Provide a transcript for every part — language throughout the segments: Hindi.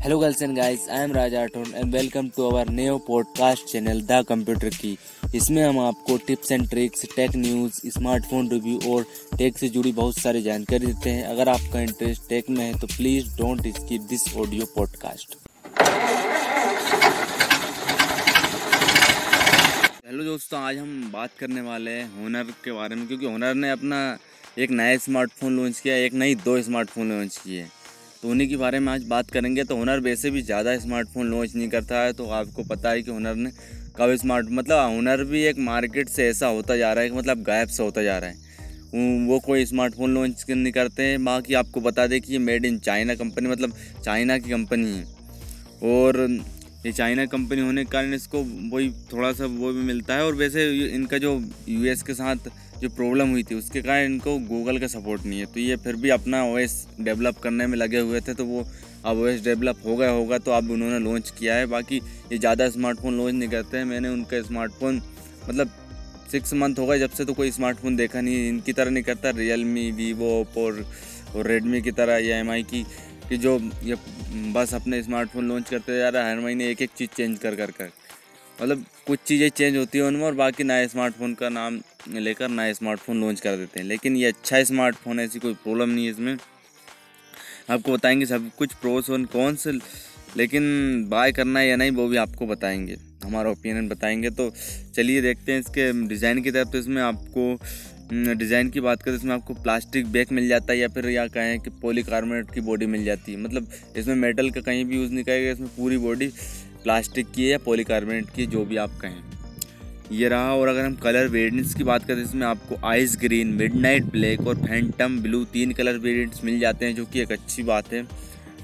Hello girls and guys, I am Raja Rathod and welcome to our new podcast channel the computer की इसमें हम आपको tips and tricks tech news smartphone review और टेक से जुड़ी बहुत सारी जानकारी देते हैं। अगर आपका इंटरेस्ट टेक में है तो please don't skip this audio podcast hello दोस्तों आज हम बात करने वाले हैं होनर के बारे में क्योंकि होनर ने अपना एक नया स्मार्टफ़ोन लॉन्च किया एक नई दो स्मार्टफ़ोन लॉन्च किए। तो उन्हीं के बारे में आज बात करेंगे तो हुनर वैसे भी ज़्यादा स्मार्टफ़ोन लॉन्च नहीं करता है तो आपको पता है कि हुनर ने कब स्मार्ट मतलब हुनर भी एक मार्केट से ऐसा होता जा रहा है कि मतलब गायब से होता जा रहा है। वो कोई स्मार्टफ़ोन लॉन्च नहीं करते हैं, बाकी आपको बता दें कि ये मेड इन चाइना कंपनी मतलब चाइना की कंपनी है। और ये चाइना कंपनी होने के कारण इसको वही थोड़ा सा वो भी मिलता है, और वैसे इनका जो यूएस के साथ जो प्रॉब्लम हुई थी, उसके कारण इनको गूगल का सपोर्ट नहीं है। तो ये फिर भी अपना ओएस डेवलप करने में लगे हुए थे तो वो अब ओएस डेवलप हो गया होगा तो अब उन्होंने लॉन्च किया है। बाकी ये ज़्यादा स्मार्टफ़ोन लॉन्च नहीं करते हैं। मैंने उनका स्मार्टफ़ोन मतलब सिक्स मंथ हो गए, जब से तो कोई स्मार्टफ़ोन देखा नहीं, इनकी तरह नहीं करता। रियल मी वीवो ओप्पो और रेडमी की तरह, या एम की, कि जो ये बस अपने स्मार्टफ़ोन लॉन्च करते जा रहा है, हर महीने एक एक चीज़ चेंज कर कर कर मतलब कुछ चीज़ें चेंज होती हैं उनमें, और बाकी नए स्मार्टफ़ोन का नाम लेकर नया स्मार्टफ़ोन लॉन्च कर देते हैं। लेकिन ये अच्छा स्मार्टफ़ोन है, ऐसी कोई प्रॉब्लम नहीं है इसमें। आपको बताएँगे सब कुछ प्रोस और कौन से लेकिन बाय करना है या नहीं, वो भी आपको बताएँगे। हमारा ओपिनियन बताएँगे। तो चलिए देखते हैं इसके डिज़ाइन की तरफ़। तो इसमें आपको डिज़ाइन की बात करें, इसमें आपको प्लास्टिक बैग मिल जाता है या फिर या कहें कि पॉलीकार्बोनेट की बॉडी मिल जाती है। मतलब इसमें मेटल का कहीं भी यूज़ नहीं करेगा, इसमें पूरी बॉडी प्लास्टिक की है या पॉलीकार्बोनेट की, जो भी आप कहें। ये रहा और अगर हम कलर वेरियंट्स की बात करें, इसमें आपको आइस ग्रीन मिडनाइट ब्लैक और फैंटम ब्लू तीन कलर वेरिएंट्स मिल जाते हैं, जो कि एक अच्छी बात है।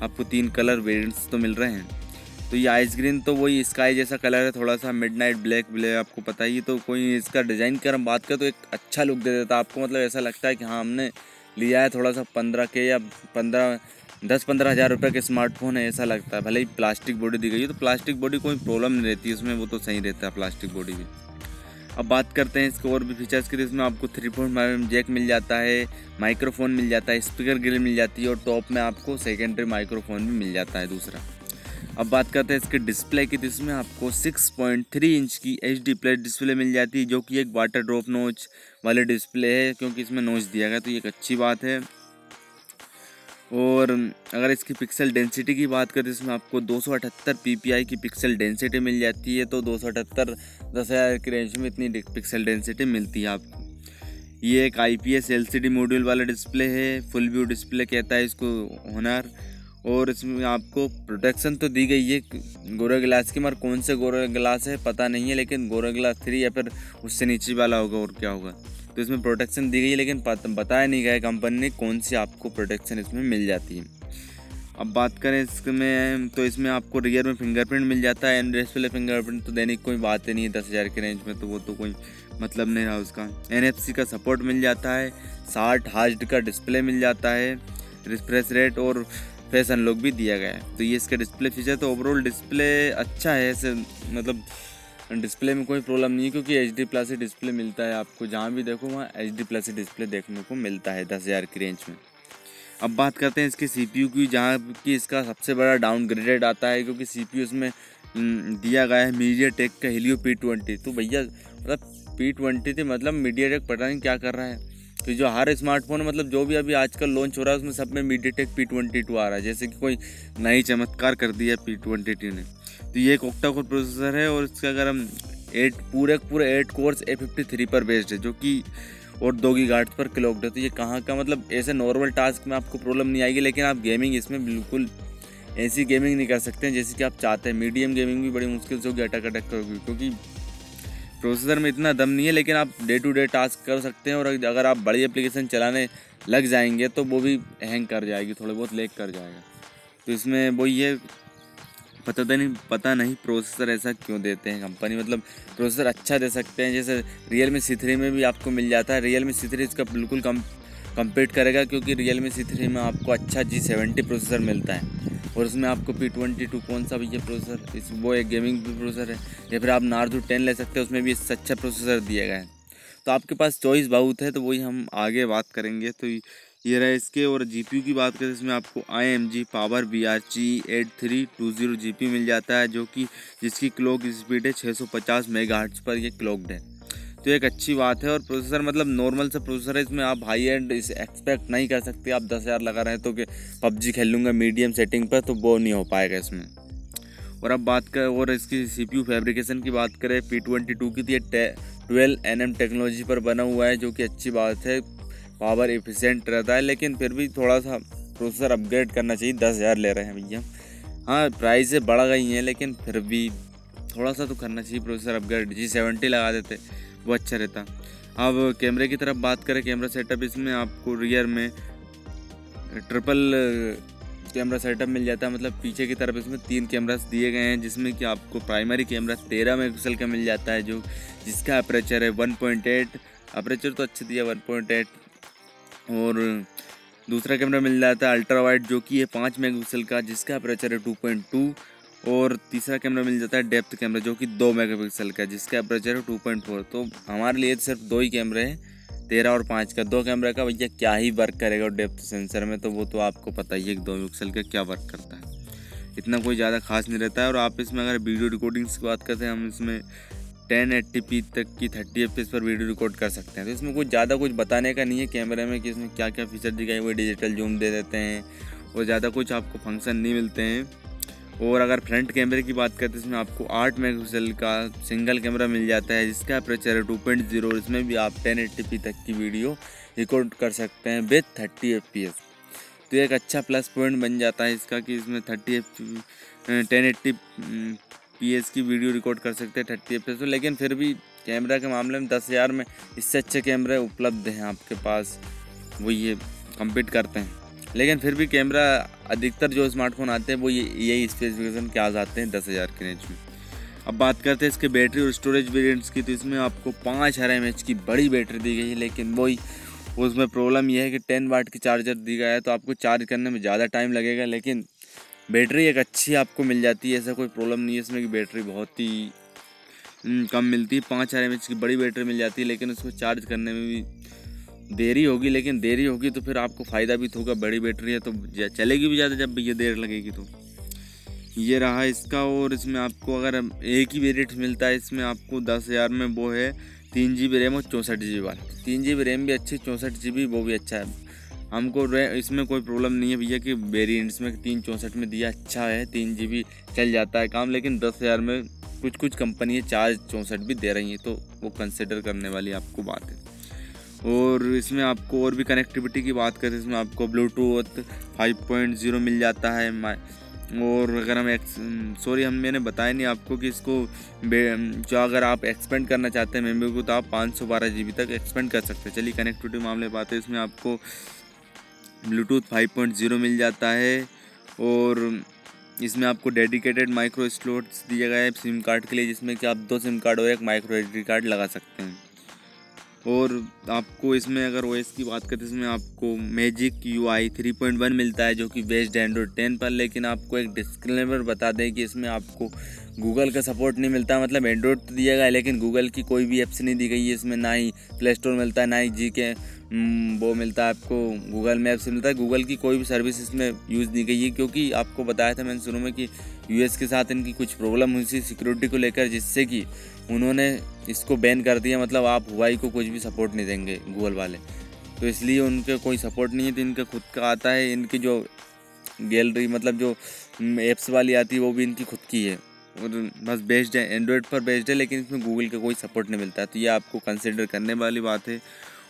आपको तीन कलर वेरिएंट्स तो मिल रहे हैं। तो ये आइस ग्रीन तो वही स्काई जैसा कलर है थोड़ा सा मिडनाइट ब्लैक ब्लैक आपको पता ही तो कोई इसका डिज़ाइन कर हम बात करें तो एक अच्छा लुक दे देता है। आपको मतलब ऐसा लगता है कि हाँ हमने लिया है थोड़ा सा पंद्रह के या पंद्रह, दस पंद्रह हज़ार रुपये के स्मार्टफ़ोन है, ऐसा लगता है। भले ही प्लास्टिक बॉडी दी गई है तो प्लास्टिक बॉडी कोई प्रॉब्लम नहीं रहती, उसमें वो तो सही रहता है प्लास्टिक बॉडी भी। अब बात करते हैं इसके और भी फीचर्स की तो इसमें आपको थ्री पॉइंट फाइव जैक मिल जाता है माइक्रोफोन मिल जाता है स्पीकर ग्रिल मिल जाती है और टॉप में आपको सेकेंडरी माइक्रोफोन भी मिल जाता है दूसरा। अब बात करते हैं इसके डिस्प्ले की तो इसमें आपको 6.3 इंच की एच डी प्लेट डिस्प्ले मिल जाती है, जो कि एक वाटर ड्रॉप नोच वाले डिस्प्ले है, क्योंकि इसमें नोच दिया गया तो ये एक अच्छी बात है। और अगर इसकी पिक्सल डेंसिटी की बात करें तो इसमें आपको दो सौ अठहत्तर पी की पिक्सल डेंसिटी मिल जाती है तो दो सौ अठहत्तर दस हज़ार की रेंज में इतनी पिक्सल डेंसिटी मिलती है आपको। ये एक I P S L C D module वाला डिस्प्ले है फुल व्यू डिस्प्ले कहता है इसको होनर और इसमें आपको प्रोटेक्शन तो दी गई है गोरे ग्लास की, मगर कौन से गोरे ग्लास है, पता नहीं है, लेकिन गोरे ग्लास थ्री या फिर उससे नीचे वाला होगा, और क्या होगा? तो इसमें प्रोटेक्शन दी गई है, लेकिन बताया नहीं गया कंपनी ने कौन सी आपको प्रोटेक्शन इसमें मिल जाती है। अब बात करें इसमें तो इसमें आपको रियर में फिंगरप्रिंट मिल जाता है एंड डिस्प्ले फिंगरप्रिंट तो देने की कोई बात ही नहीं है, दस हज़ार के रेंज में तो वो तो कोई मतलब नहीं रहा उसका। एन का सपोर्ट मिल जाता है, साठ हार्ड का डिस्प्ले मिल जाता है रिफ्रेश रेट और फेस अनलॉक भी दिया गया है। तो ये इसका डिस्प्ले फीचर तो ओवरऑल डिस्प्ले अच्छा है, ऐसे मतलब डिस्प्ले में कोई प्रॉब्लम नहीं है, क्योंकि एच डी प्लस ही डिस्प्ले मिलता है आपको। जहाँ भी देखो, वहाँ एच डी प्लस ही डिस्प्ले देखने को मिलता है, दस हज़ार की रेंज में। अब बात करते हैं इसके सी पी यू की, जहाँ की इसका सबसे बड़ा डाउनग्रेडेड आता है, क्योंकि सी पी यू इसमें दिया गया है मीडिया टेक का हिलियो पी ट्वेंटी तो भैया मतलब पी ट्वेंटी थी मतलब मीडिया टेक पता नहीं क्या कर रहा है। तो जो हर स्मार्टफ़ोन मतलब जो भी अभी आजकल लॉन्च हो रहा है, उसमें सब में media take P twenty two आ रहा है। जैसे कि कोई नई चमत्कार कर दिया पी ट्वेंटी टू ने। तो ये एक ओक्टा कोर प्रोसेसर है और इसका अगर हम एट पूरे पूरे eight core A fifty three पर बेस्ड है, जो कि और दो की गार्ड पर क्लॉक्ड है। तो ये कहाँ का मतलब ऐसे नॉर्मल टास्क में आपको प्रॉब्लम नहीं आएगी, लेकिन आप गेमिंग इसमें बिल्कुल ऐसी गेमिंग नहीं कर सकते हैं जैसे कि आप चाहते हैं। मीडियम गेमिंग भी बड़ी मुश्किल से होगी अटक अटक होगी, क्योंकि प्रोसेसर में इतना दम नहीं है, लेकिन आप डे टू डे टास्क कर सकते हैं और अगर आप बड़ी एप्लीकेशन चलाने लग जाएँगे तो वो भी हैंग कर जाएगी, थोड़े बहुत लेक कर जाएगा। तो इसमें वही है पता तो नहीं, पता नहीं प्रोसेसर ऐसा क्यों देते हैं कंपनी मतलब प्रोसेसर अच्छा दे सकते हैं, जैसे रियल मी सी थ्री में भी आपको मिल जाता है। रियल मी सी थ्री इसका बिल्कुल कम कम्पीट करेगा क्योंकि रियल मी सी थ्री में आपको अच्छा जी सेवेंटी प्रोसेसर मिलता है। और उसमें आपको पी ट्वेंटी टू कौन सा भी ये प्रोसेसर इस वो एक गेमिंग भी प्रोसेसर है। या फिर आप नार्जू टेन ले सकते हैं, उसमें भी इससे अच्छा प्रोसेसर दिया गया है। तो आपके पास चॉइस बहुत है तो वही हम आगे बात करेंगे। तो ये रहा इसके और जीपीयू की बात करें, इसमें आपको I M G power B R ची eight three two zero G P मिल जाता है, जो कि जिसकी क्लॉक स्पीड है छः सौ पचास मेगा पर ये क्लॉकड है। तो एक अच्छी बात है और प्रोसेसर मतलब नॉर्मल सा प्रोसेसर है, इसमें आप हाई एंड इस एक्सपेक्ट नहीं कर सकते, आप दस हज़ार लगा रहे हैं तो कि पबजी खेल लूँगा मीडियम सेटिंग पर तो वो नहीं हो पाएगा इसमें। और अब बात करें, और इसकी सी पी फैब्रिकेशन की बात करें पी ट्वेंटी टू की तो ये ट्वेल्व एन एम टेक्नोलॉजी पर बना हुआ है, जो कि अच्छी बात है। पावर एफिशिएंट रहता है, लेकिन फिर भी थोड़ा सा प्रोसेसर अपग्रेड करना चाहिए। दस हज़ार ले रहे हैं भैया। हाँ प्राइसें बढ़ गई हैं, लेकिन फिर भी थोड़ा सा तो करना चाहिए प्रोसेसर अपग्रेड। जी सेवेंटी लगा देते, वो अच्छा रहता। अब कैमरे की तरफ़ बात करें, कैमरा सेटअप इसमें आपको रियर में ट्रिपल कैमरा सेटअप मिल जाता है। मतलब पीछे की तरफ़ इसमें तीन कैमरास दिए गए हैं, जिसमें कि आपको प्राइमरी कैमरा तेरह मेगापिक्सल का मिल जाता है, जो जिसका अप्रेचर है वन पॉइंट एट। अप्रेचर तो अच्छे दिया, वन पॉइंट एट और दूसरा कैमरा मिल जाता है अल्ट्रा वाइड, जो कि है पाँच मेगापिक्सल का, जिसका अप्रेचर है टू पॉइंट टू और तीसरा कैमरा मिल जाता है डेप्थ कैमरा, जो कि दो मेगापिक्सल का, जिसका अप्रेचर है टू पॉइंट फोर तो हमारे लिए सिर्फ़ दो ही कैमरे हैं, तेरह और पाँच का। दो कैमरा का भैया क्या ही वर्क करेगा डेप्थ सेंसर में तो वो तो आपको पता ही है दो पिक्सल का क्या वर्क करता है। इतना कोई ज़्यादा खास नहीं रहता है, और आप इसमें अगर वीडियो रिकॉर्डिंग्स की बात करते हैं, हम इसमें टेन एट्टी तक की थर्टी एफ़ पर वीडियो रिकॉर्ड कर सकते हैं। तो इसमें कुछ ज़्यादा कुछ बताने का नहीं है कैमरे में कि इसमें क्या क्या फीचर दिखाए हुए डिजिटल जूम दे देते हैं, और ज़्यादा कुछ आपको फ़ंक्शन नहीं मिलते हैं। और अगर फ्रंट कैमरे की बात करते हैं इसमें आपको आठ मेगापिक्सल का सिंगल कैमरा मिल जाता है, जिसका अप्रेचर है टू पॉइंट ज़ीरो इसमें भी आप टेन एट्टी तक की वीडियो रिकॉर्ड कर सकते हैं विथ थर्टी एफ़ तो एक अच्छा प्लस पॉइंट बन जाता है इसका कि इसमें thirty F ten eighty P S की वीडियो रिकॉर्ड कर सकते हैं थर्टी एफ़ तो लेकिन फिर भी कैमरा के मामले में दस हज़ार में इससे अच्छे कैमरे उपलब्ध हैं आपके पास। वो ये कम्पीट करते हैं। लेकिन फिर भी कैमरा अधिकतर जो स्मार्टफ़ोन आते हैं, वो ये, यही स्पेसिफिकेशन के आ जाते हैं दस हज़ार के रेंज में। अब बात करते हैं इसके बैटरी और स्टोरेज वेरियंट्स की। तो इसमें आपको पाँच हज़ार एम की बड़ी बैटरी दी गई है, लेकिन वही उसमें प्रॉब्लम यह है कि टेन वाट की चार्जर दी गया है तो आपको चार्ज करने में ज़्यादा टाइम लगेगा। लेकिन बैटरी एक अच्छी आपको मिल जाती है ऐसा कोई प्रॉब्लम नहीं है इसमें कि बैटरी बहुत ही हम्म, कम मिलती है। पाँच हज़ार एम की बड़ी बैटरी मिल जाती है लेकिन उसको चार्ज करने में भी देरी होगी लेकिन देरी होगी तो फिर आपको फ़ायदा भी तो होगा बड़ी बैटरी है तो चलेगी भी ज़्यादा जब ये देर लगेगी तो। ये रहा इसका और इसमें आपको अगर एक ही वेरिएंट मिलता है इसमें आपको दस हज़ार में वो है तीन जी बी रैम और चौंसठ जी बी वाला। तीन जी बी रैम भी अच्छी चौंसठ जी बी वो भी अच्छा है। हमको इसमें कोई प्रॉब्लम नहीं है भैया कि वेरियंट्स में तीन चौंसठ में दिया अच्छा है, तीन जी बी चल जाता है काम, लेकिन दस हज़ार में कुछ कुछ कंपनी चार चौंसठ भी दे रही हैं तो वो कंसिडर करने वाली आपको बात है। और इसमें आपको और भी कनेक्टिविटी की बात करें, इसमें आपको ब्लूटूथ 5.0 मिल जाता है और अगर हम सॉरी हम, मैंने बताया नहीं आपको कि इसको जो अगर आप एक्सपेंड करना चाहते हैं, मेमोरी को तो आप पाँच सौ बारह जी बी तक एक्सपेंड कर सकते हैं। चलिए कनेक्टिविटी मामले बात है, इसमें आपको ब्लूटूथ 5.0 मिल जाता है और इसमें आपको डेडिकेटेड माइक्रो स्लोट्स दिया गया है सिम कार्ड के लिए, जिसमें कि आप दो सिम कार्ड और एक माइक्रो एच कार्ड लगा सकते हैं। और आपको इसमें अगर ओएस की बात करते हैं इसमें आपको magic U I three point one मिलता है, जो कि बेस्ड एंड्रॉयड टेन पर, लेकिन आपको एक डिस्क्लेमर बता दें कि इसमें आपको गूगल का सपोर्ट नहीं मिलता मतलब एंड्रॉयड तो दिया गया है, लेकिन गूगल की कोई भी ऐप्स नहीं दी गई है, इसमें ना ही प्ले स्टोर मिलता है, ना ही जी के वो मिलता है आपको गूगल मैप से मिलता है। गूगल की कोई भी सर्विस इसमें यूज़ नहीं गई है, क्योंकि आपको बताया था मैंने शुरू में कि यूएस के साथ इनकी कुछ प्रॉब्लम हुई थी सिक्योरिटी को लेकर, जिससे कि उन्होंने इसको बैन कर दिया। मतलब आप हुआई को कुछ भी सपोर्ट नहीं देंगे गूगल वाले। तो इसलिए उनके कोई सपोर्ट नहीं है तो इनका खुद का आता है। इनकी जो गैलरी मतलब जो एप्स वाली आती है, वो भी इनकी खुद की है। और बस बेस्ड है एंड्रॉयड पर बेस्ड है, लेकिन इसमें गूगल का कोई सपोर्ट नहीं मिलता। तो ये आपको कंसिडर करने वाली बात है।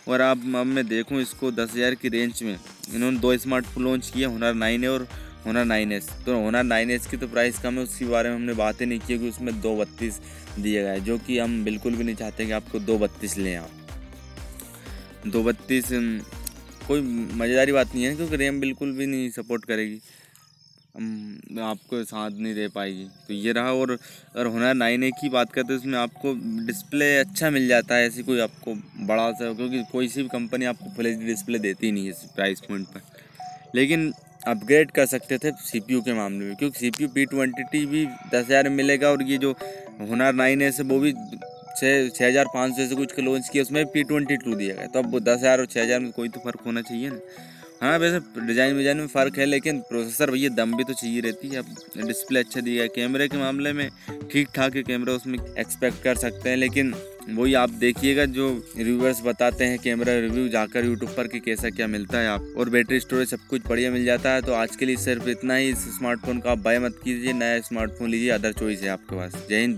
और आप, अब मैं देखूँ इसको दस हज़ार की रेंज में। इन्होंने दो स्मार्टफ़ोन लॉन्च किए हुनर नाइन ए और हुनर नाइन एस तो हुनर नाइन एस की तो प्राइस कम है, उसके बारे में हमने बातें नहीं की कि उसमें दो बत्तीस दिया गया है, जो कि हम बिल्कुल भी नहीं चाहते कि आपको दो बत्तीस लें आप। दो बत्तीस कोई मज़ेदारी बात नहीं है, क्योंकि रैम बिल्कुल भी नहीं सपोर्ट करेगी। आपको साथ नहीं दे पाएगी। तो ये रहा और अगर हुनर नाइन ए की बात करते हैं, उसमें आपको डिस्प्ले अच्छा मिल जाता है, ऐसी कोई आपको बड़ा सा, क्योंकि कोई सी भी कंपनी आपको फुल एच डिस्प्ले देती नहीं है इस प्राइस पॉइंट पर। लेकिन अपग्रेड कर सकते थे सीपीयू के मामले में, क्योंकि C P U P twenty भी दस हज़ार में मिलेगा और ये जो हुनर नाइन है से, वो भी छः छः हज़ार पाँच सौ से कुछ लॉन्च किया, उसमें पी ट्वेंटी टू दिया गया। तो अब वो दस हज़ार और छः हज़ार में कोई तो फ़र्क होना चाहिए ना। हाँ वैसे डिज़ाइन विजाइन में फ़र्क है, लेकिन प्रोसेसर भैया दम भी तो चाहिए रहती है। अब डिस्प्ले अच्छा दिया है कैमरे के मामले में ठीक ठाक है कैमरा, उसमें एक्सपेक्ट कर सकते हैं, लेकिन वही आप देखिएगा जो रिव्यूअर्स बताते हैं कैमरा रिव्यू जाकर यूट्यूब पर कि कैसा क्या मिलता है आप, और बैटरी स्टोरेज सब कुछ बढ़िया मिल जाता है तो आज के लिए सिर्फ़ इतना ही। इस स्मार्टफ़ोन का आप बाय मत कीजिए, नया स्मार्टफ़ोन लीजिए अदर चॉइस है आपके पास। Jai Hind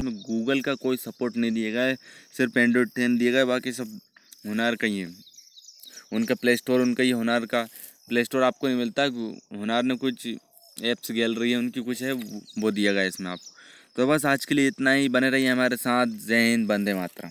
गूगल का कोई सपोर्ट नहीं दिया गया है। सिर्फ़ एंड्रॉयड टेन दिया गया बाकी सब हुनार का ही है। उनका प्ले स्टोर उनका ही हुनार का प्ले स्टोर आपको नहीं मिलता। है हुनार ने कुछ एप्स गैलरी है, उनकी कुछ है, वो दिया गया है इसमें आपको तो बस आज के लिए इतना ही। बने रहिए हमारे साथ। हिंद बंदे मातरम।